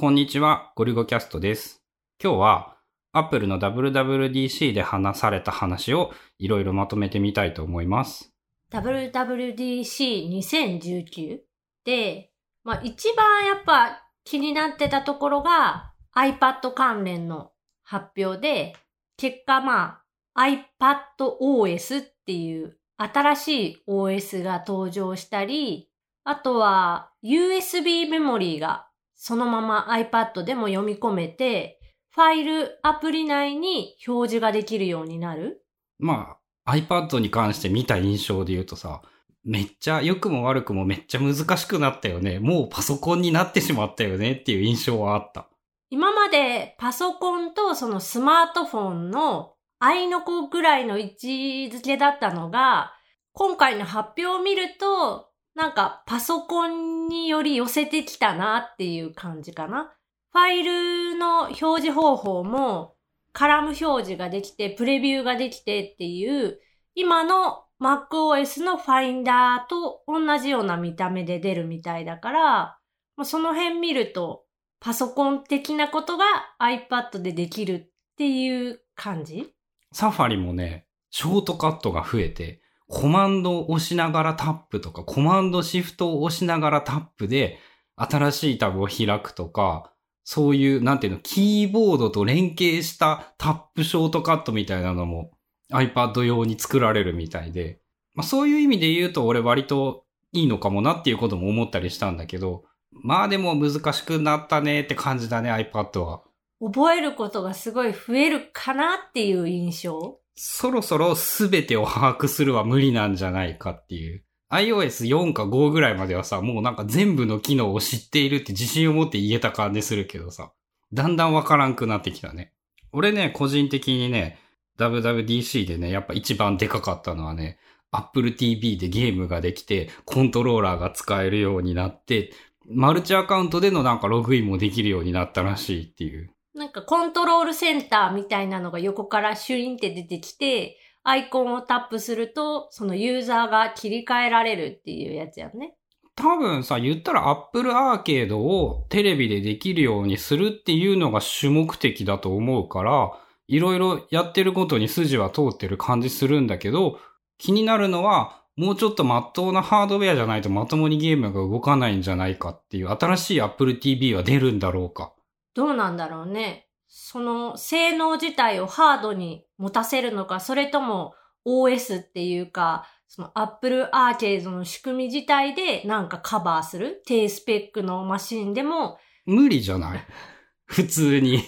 こんにちは、ゴリゴキャストです。今日は、Apple の WWDC で話された話をいろいろまとめてみたいと思います。WWDC2019 で、まあ一番やっぱ気になってたところが iPad 関連の発表で、結果まあ iPadOS っていう新しい OS が登場したり、あとは USB メモリーがそのまま iPad でも読み込めて、ファイルアプリ内に表示ができるようになる。まあ、iPad に関して見た印象で言うとさ、めっちゃ良くも悪くもめっちゃ難しくなったよね。もうパソコンになってしまったよねっていう印象はあった。今までパソコンとそのスマートフォンの合いの子ぐらいの位置づけだったのが、今回の発表を見ると、なんかパソコンにより寄せてきたなっていう感じかな。ファイルの表示方法もカラム表示ができて、プレビューができてっていう、今の MacOS のファインダーと同じような見た目で出るみたいだから、その辺見ると、パソコン的なことが iPad でできるっていう感じ？サファリもね、ショートカットが増えて、コマンドを押しながらタップとか、コマンドシフトを押しながらタップで、新しいタブを開くとか、そういう、なんていうの、キーボードと連携したタップショートカットみたいなのも iPad 用に作られるみたいで、まあ、そういう意味で言うと俺割といいのかもなっていうことも思ったりしたんだけど、まあでも難しくなったねって感じだね、iPad は。覚えることがすごい増えるかなっていう印象？そろそろ全てを把握するは無理なんじゃないかっていう。iOS4 か5ぐらいまではさ、もうなんか全部の機能を知っているって自信を持って言えた感じするけどさ、だんだんわからんくなってきたね。俺ね、個人的にね、WWDC でね、やっぱ一番でかかったのはね、Apple TV でゲームができて、コントローラーが使えるようになって、マルチアカウントでのなんかログインもできるようになったらしいっていう。なんかコントロールセンターみたいなのが横からシュインって出てきて、アイコンをタップすると、そのユーザーが切り替えられるっていうやつやね。多分さ、言ったら Apple アーケードをテレビでできるようにするっていうのが主目的だと思うから、いろいろやってることに筋は通ってる感じするんだけど、気になるのは、もうちょっと真っ当なハードウェアじゃないとまともにゲームが動かないんじゃないかっていう新しい Apple TV は出るんだろうか。どうなんだろうね。その性能自体をハードに持たせるのか、それとも OS っていうか、その Apple アーケードの仕組み自体でなんかカバーする？低スペックのマシンでも、無理じゃない？普通に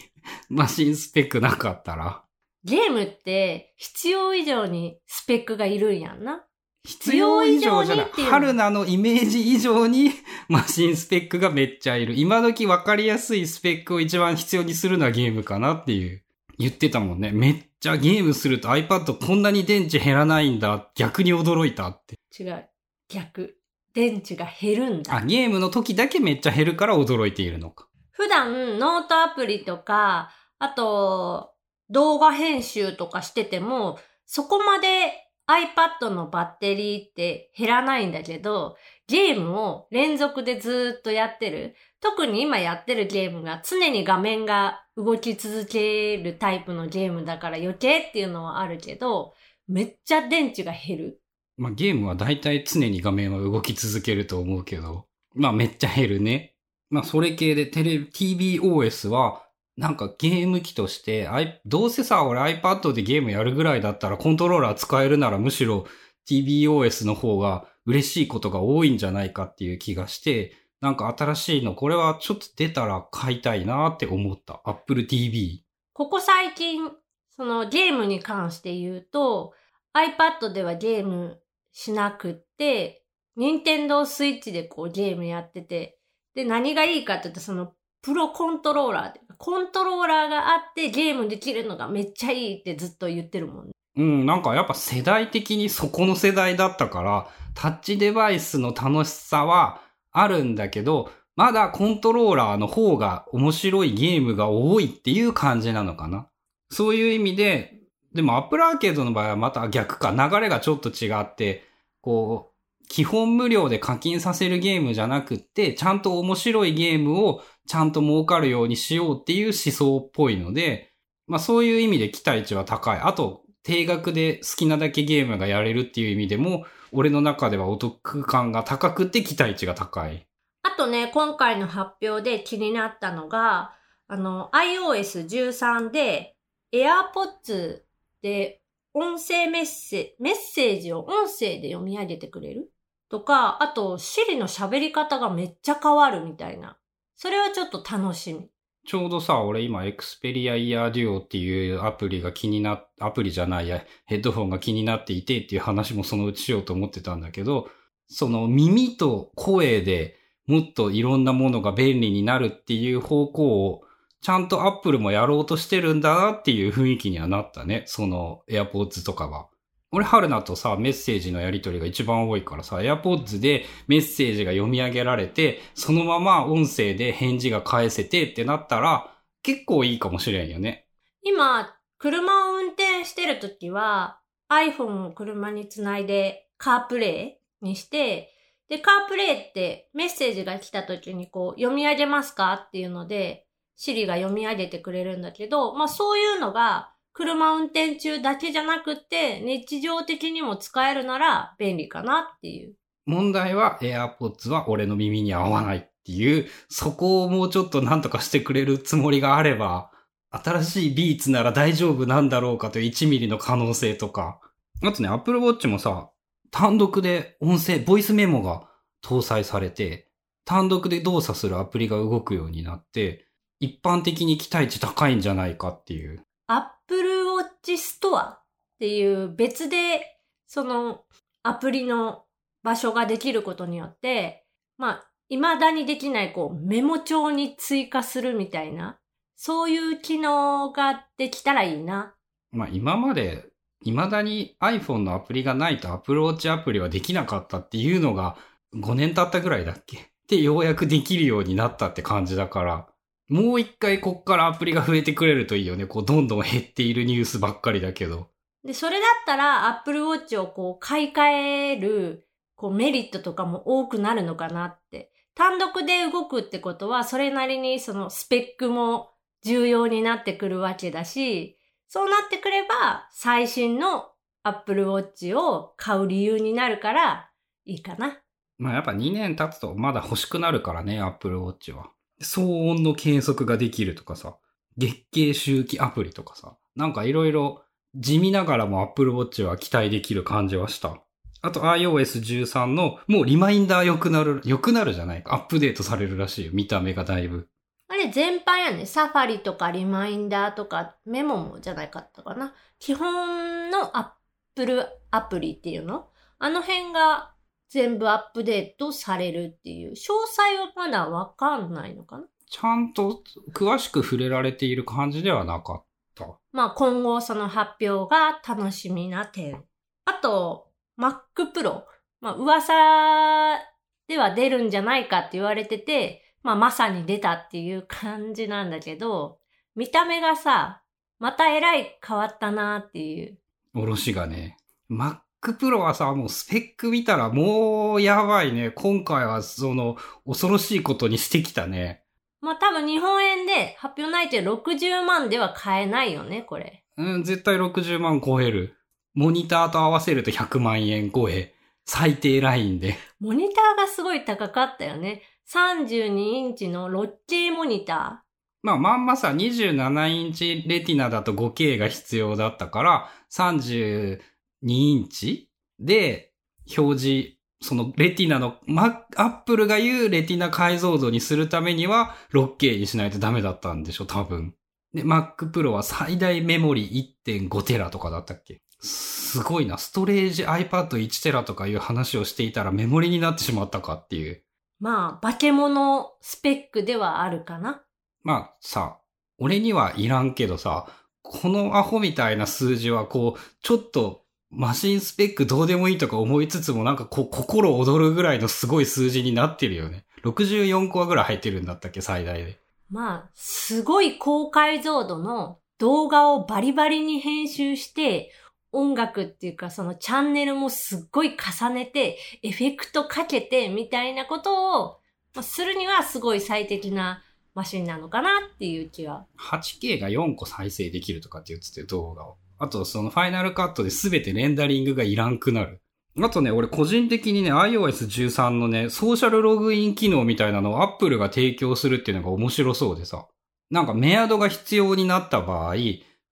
マシンスペックなかったら。ゲームって必要以上にスペックがいるんやんな。必要以上じゃない。春菜のイメージ以上に マシンスペックがめっちゃいる。今時分かりやすいスペックを一番必要にするのはゲームかなっていう。言ってたもんね。めっちゃゲームすると iPad こんなに電池減らないんだ。逆に驚いたって。違う。逆。電池が減るんだ。あ、ゲームの時だけめっちゃ減るから驚いているのか。普段ノートアプリとか、あと動画編集とかしてても、そこまで iPad のバッテリーって減らないんだけど、ゲームを連続でずっとやってる。特に今やってるゲームが常に画面が動き続けるタイプのゲームだから余計っていうのはあるけど、めっちゃ電池が減る。まあ、ゲームは大体常に画面は動き続けると思うけど。まあめっちゃ減るね。まあそれ系でテレビ、TBOS はなんかゲーム機として、どうせさ、俺 iPad でゲームやるぐらいだったらコントローラー使えるならむしろ TBOS の方が嬉しいことが多いんじゃないかっていう気がして、なんか新しいの、これはちょっと出たら買いたいなって思った。Apple TV。ここ最近、そのゲームに関して言うと、iPad ではゲームしなくって、Nintendo Switch でこうゲームやってて、で、何がいいかって言うと、その、プロコントローラーっていうかコントローラーがあってゲームできるのがめっちゃいいってずっと言ってるもんね。うん、なんかやっぱ世代的にそこの世代だったから、タッチデバイスの楽しさはあるんだけど、まだコントローラーの方が面白いゲームが多いっていう感じなのかな。そういう意味で、でも Apple アーケードの場合はまた逆か、流れがちょっと違って、こう、基本無料で課金させるゲームじゃなくって、ちゃんと面白いゲームをちゃんと儲かるようにしようっていう思想っぽいので、まあそういう意味で期待値は高い。あと、定額で好きなだけゲームがやれるっていう意味でも、俺の中ではお得感が高くて期待値が高い。あとね、今回の発表で気になったのが、あの、iOS13 で AirPods で音声メッセメッセージを音声で読み上げてくれる？とか、あと Siri の喋り方がめっちゃ変わるみたいな。それはちょっと楽しみ。ちょうどさ、俺今、エクスペリアイヤーデュオっていうアプリが気になっ、アプリじゃないや、ヘッドフォンが気になっていてっていう話もそのうちしようと思ってたんだけど、その耳と声でもっといろんなものが便利になるっていう方向を、ちゃんとアップルもやろうとしてるんだなっていう雰囲気にはなったね。その AirPods とかは。俺、春菜とさ、メッセージのやりとりが一番多いからさ、AirPods でメッセージが読み上げられて、そのまま音声で返事が返せてってなったら、結構いいかもしれんよね。今、車を運転してるときは、iPhone を車につないで、カープレイにして、で、カープレイってメッセージが来たときにこう、読み上げますかっていうので、Siri が読み上げてくれるんだけど、まあそういうのが車運転中だけじゃなくて、日常的にも使えるなら便利かなっていう。問題は AirPods は俺の耳に合わないっていう、そこをもうちょっと何とかしてくれるつもりがあれば、新しいビーツなら大丈夫なんだろうかという1ミリの可能性とか。あとね、Apple Watch もさ、単独で音声、ボイスメモが搭載されて、単独で動作するアプリが動くようになって、一般的に期待値高いんじゃないかっていう。Apple Watch Store っていう別で、そのアプリの場所ができることによって、まあ、未だにできないこうメモ帳に追加するみたいな、そういう機能ができたらいいな。まあ今まで、未だに iPhone のアプリがないと Apple Watch アプリはできなかったっていうのが5年経ったぐらいだっけ？でようやくできるようになったって感じだから、もう一回こっからアプリが増えてくれるといいよね。こう、どんどん減っているニュースばっかりだけど。で、それだったら Apple Watch をこう、買い替える、こう、メリットとかも多くなるのかなって。単独で動くってことは、それなりにそのスペックも重要になってくるわけだし、そうなってくれば、最新の Apple Watch を買う理由になるから、いいかな。まあやっぱ2年経つとまだ欲しくなるからね、Apple Watch は。騒音の計測ができるとかさ、月経周期アプリとかさ、なんかいろいろ地味ながらも Apple Watch は期待できる感じはした。あと iOS13 のもうリマインダー良くなる、良くなるじゃないか。アップデートされるらしいよ。見た目がだいぶ。あれ全般やね。サファリとかリマインダーとかメモもじゃないかったかな。基本の Apple アプリっていうの？あの辺が全部アップデートされるっていう、詳細はまだわかんないのかな？ちゃんと詳しく触れられている感じではなかった。まあ今後その発表が楽しみな点。あと、Mac Pro。まあ噂では出るんじゃないかって言われてて、まあまさに出たっていう感じなんだけど、見た目がさ、またえらい変わったなっていう。おろしがね。Mac Pro はさ、もうスペック見たらもうやばいね。今回はその恐ろしいことにしてきたね。まあ多分日本円で発表ないと60万では買えないよね、これ。うん、絶対60万超える。モニターと合わせると100万円超え。最低ラインで。モニターがすごい高かったよね。32インチの 6K モニター。まあまんまさ27インチレティナだと 5K が必要だったから、30 2インチ？で表示、そのレティナの、マアップルが言うレティナ解像度にするためには 6K にしないとダメだったんでしょ、多分。で、Mac Pro は最大メモリ1.5テラとかだったっけ？すごいな。ストレージ iPad1 テラとかいう話をしていたらメモリになってしまったかっていう。まあ、化け物スペックではあるかな。まあさ、俺にはいらんけどさ、このアホみたいな数字はこう、ちょっとマシンスペックどうでもいいとか思いつつもなんかこう心躍るぐらいのすごい数字になってるよね。64個ぐらい入ってるんだったっけ最大で。まあ、すごい高解像度の動画をバリバリに編集して、音楽っていうかそのチャンネルもすっごい重ねて、エフェクトかけてみたいなことを、まあ、するにはすごい最適なマシンなのかなっていう気は。8K が4個再生できるとかって言ってて動画を。あとそのファイナルカットで全てレンダリングがいらんくなる。あとね、俺個人的にね、iOS13 のね、ソーシャルログイン機能みたいなのを Apple が提供するっていうのが面白そうでさ。なんかメアドが必要になった場合、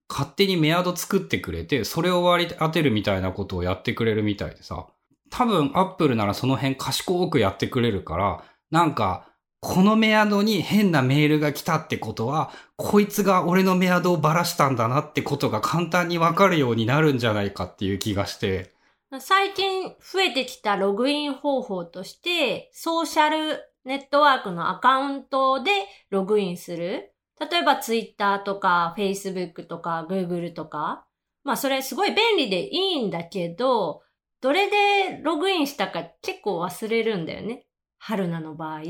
勝手にメアド作ってくれて、それを割り当てるみたいなことをやってくれるみたいでさ。多分 Apple ならその辺賢くやってくれるから、なんか、このメアドに変なメールが来たってことは、こいつが俺のメアドをばらしたんだなってことが簡単にわかるようになるんじゃないかっていう気がして。最近増えてきたログイン方法として、ソーシャルネットワークのアカウントでログインする。例えば Twitter とか Facebook とか Google とか。まあそれすごい便利でいいんだけど、どれでログインしたか結構忘れるんだよね。春菜の場合。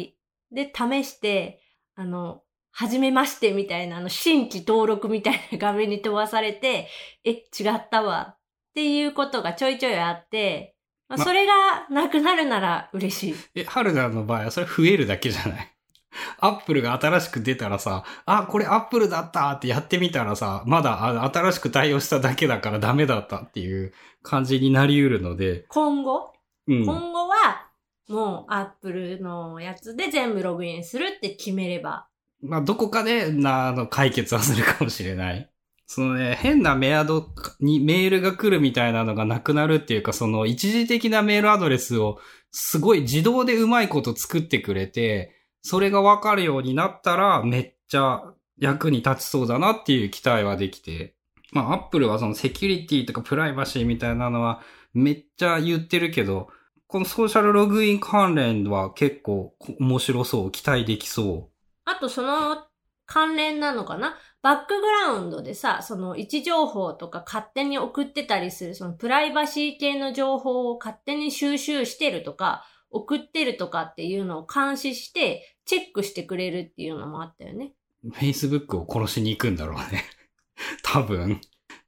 で、試して、あの、はじめましてみたいな、あの、新規登録みたいな画面に飛ばされて、え、違ったわっていうことがちょいちょいあって、まあ、まそれがなくなるなら嬉しい。え、春菜の場合はそれ増えるだけじゃない？アップルが新しく出たらさ、あ、これアップルだったってやってみたらさ、まだあ新しく対応しただけだからダメだったっていう感じになり得るので、今後、うん。今後は、もうアップルのやつで全部ログインするって決めれば。まあ、どこかで、な、あの、解決はするかもしれない。そのね、変なメアドにメールが来るみたいなのがなくなるっていうか、その一時的なメールアドレスをすごい自動でうまいこと作ってくれて、それがわかるようになったらめっちゃ役に立ちそうだなっていう期待はできて。まあ、アップルはそのセキュリティとかプライバシーみたいなのはめっちゃ言ってるけど、このソーシャルログイン関連は結構面白そう、期待できそう。あとその関連なのかな？バックグラウンドでさ、その位置情報とか勝手に送ってたりする、そのプライバシー系の情報を勝手に収集してるとか、送ってるとかっていうのを監視して、チェックしてくれるっていうのもあったよね。Facebook を殺しに行くんだろうね。多分。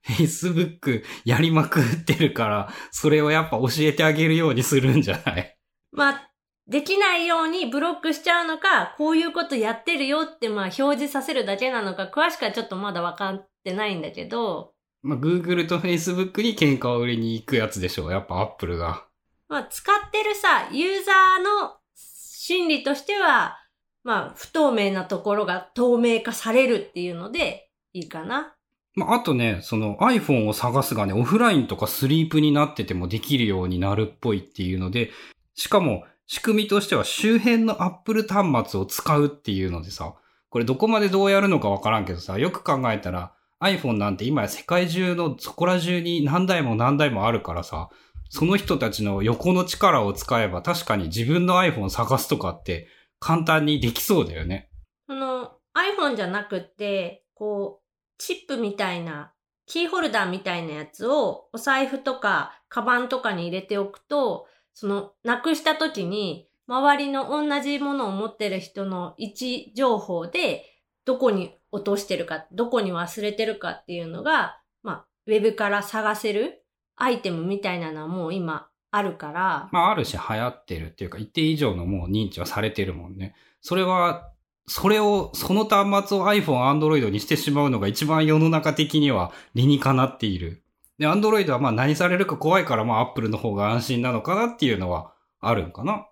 Facebook やりまくってるから、それをやっぱ教えてあげるようにするんじゃない？まあ、できないようにブロックしちゃうのか、こういうことやってるよってまあ表示させるだけなのか、詳しくはちょっとまだ分かってないんだけど、まあ、Google と Facebook に喧嘩を売りに行くやつでしょう。やっぱ Apple が。まあ使ってるさ、ユーザーの心理としては、まあ不透明なところが透明化されるっていうので、いいかな。まあ、あとね、その iPhone を探すがね、オフラインとかスリープになっててもできるようになるっぽいっていうので、しかも仕組みとしては周辺の Apple 端末を使うっていうのでさ、これどこまでどうやるのかわからんけどさ、よく考えたら iPhone なんて今や世界中のそこら中に何台も何台もあるからさ、その人たちの横の力を使えば確かに自分の iPhone 探すとかって簡単にできそうだよね。その iPhone じゃなくて、こう、チップみたいな、キーホルダーみたいなやつをお財布とかカバンとかに入れておくと、その、なくした時に、周りの同じものを持ってる人の位置情報で、どこに落としてるか、どこに忘れてるかっていうのが、まあ、ウェブから探せるアイテムみたいなのはもう今あるから、まあ、ある種流行ってるっていうか、一定以上のもう認知はされてるもんね。それは、それを、その端末を iPhone、Android にしてしまうのが一番世の中的には理にかなっている。で、Android はまあ何されるか怖いから、まあ Apple の方が安心なのかなっていうのはあるんかな。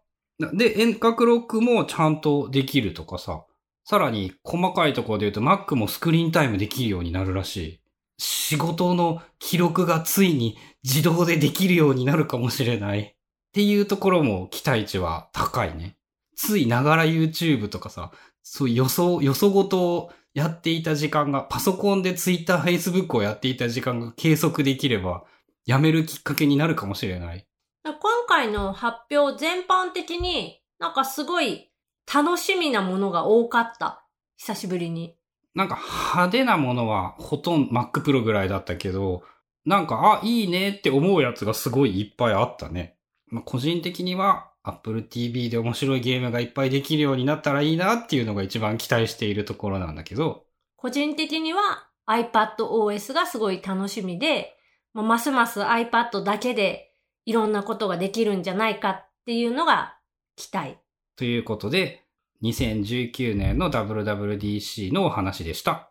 で、遠隔ロックもちゃんとできるとかさ。さらに細かいところで言うと Mac もスクリーンタイムできるようになるらしい。仕事の記録がついに自動でできるようになるかもしれない。っていうところも期待値は高いね。ついながら YouTube とかさ、そういう予想、予想ごとをやっていた時間が、パソコンで Twitter、Facebook をやっていた時間が計測できれば、やめるきっかけになるかもしれない。今回の発表全般的になんかすごい楽しみなものが多かった。久しぶりに。なんか派手なものはほとんど Mac Pro ぐらいだったけど、なんか、あ、いいねって思うやつがすごいいっぱいあったね。まあ、個人的には Apple TV で面白いゲームがいっぱいできるようになったらいいなっていうのが一番期待しているところなんだけど。個人的には iPadOS がすごい楽しみで、ま、ますます iPad だけでいろんなことができるんじゃないかっていうのが期待。ということで、2019年の WWDC のお話でした。